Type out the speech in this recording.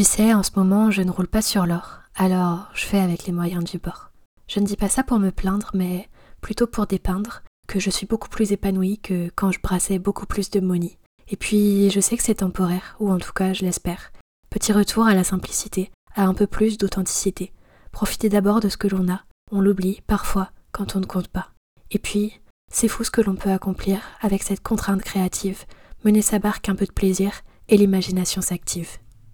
Tu sais, en ce moment, je ne roule pas sur l'or, alors je fais avec les moyens du bord. Je ne dis pas ça pour me plaindre, mais plutôt pour dépeindre que je suis beaucoup plus épanouie que quand je brassais beaucoup plus de money. Et puis, je sais que c'est temporaire, ou en tout cas, je l'espère. Petit retour à la simplicité, à un peu plus d'authenticité. Profiter d'abord de ce que l'on a. On l'oublie parfois quand on ne compte pas. Et puis, c'est fou ce que l'on peut accomplir avec cette contrainte créative, mener sa barque un peu de plaisir et l'imagination s'active.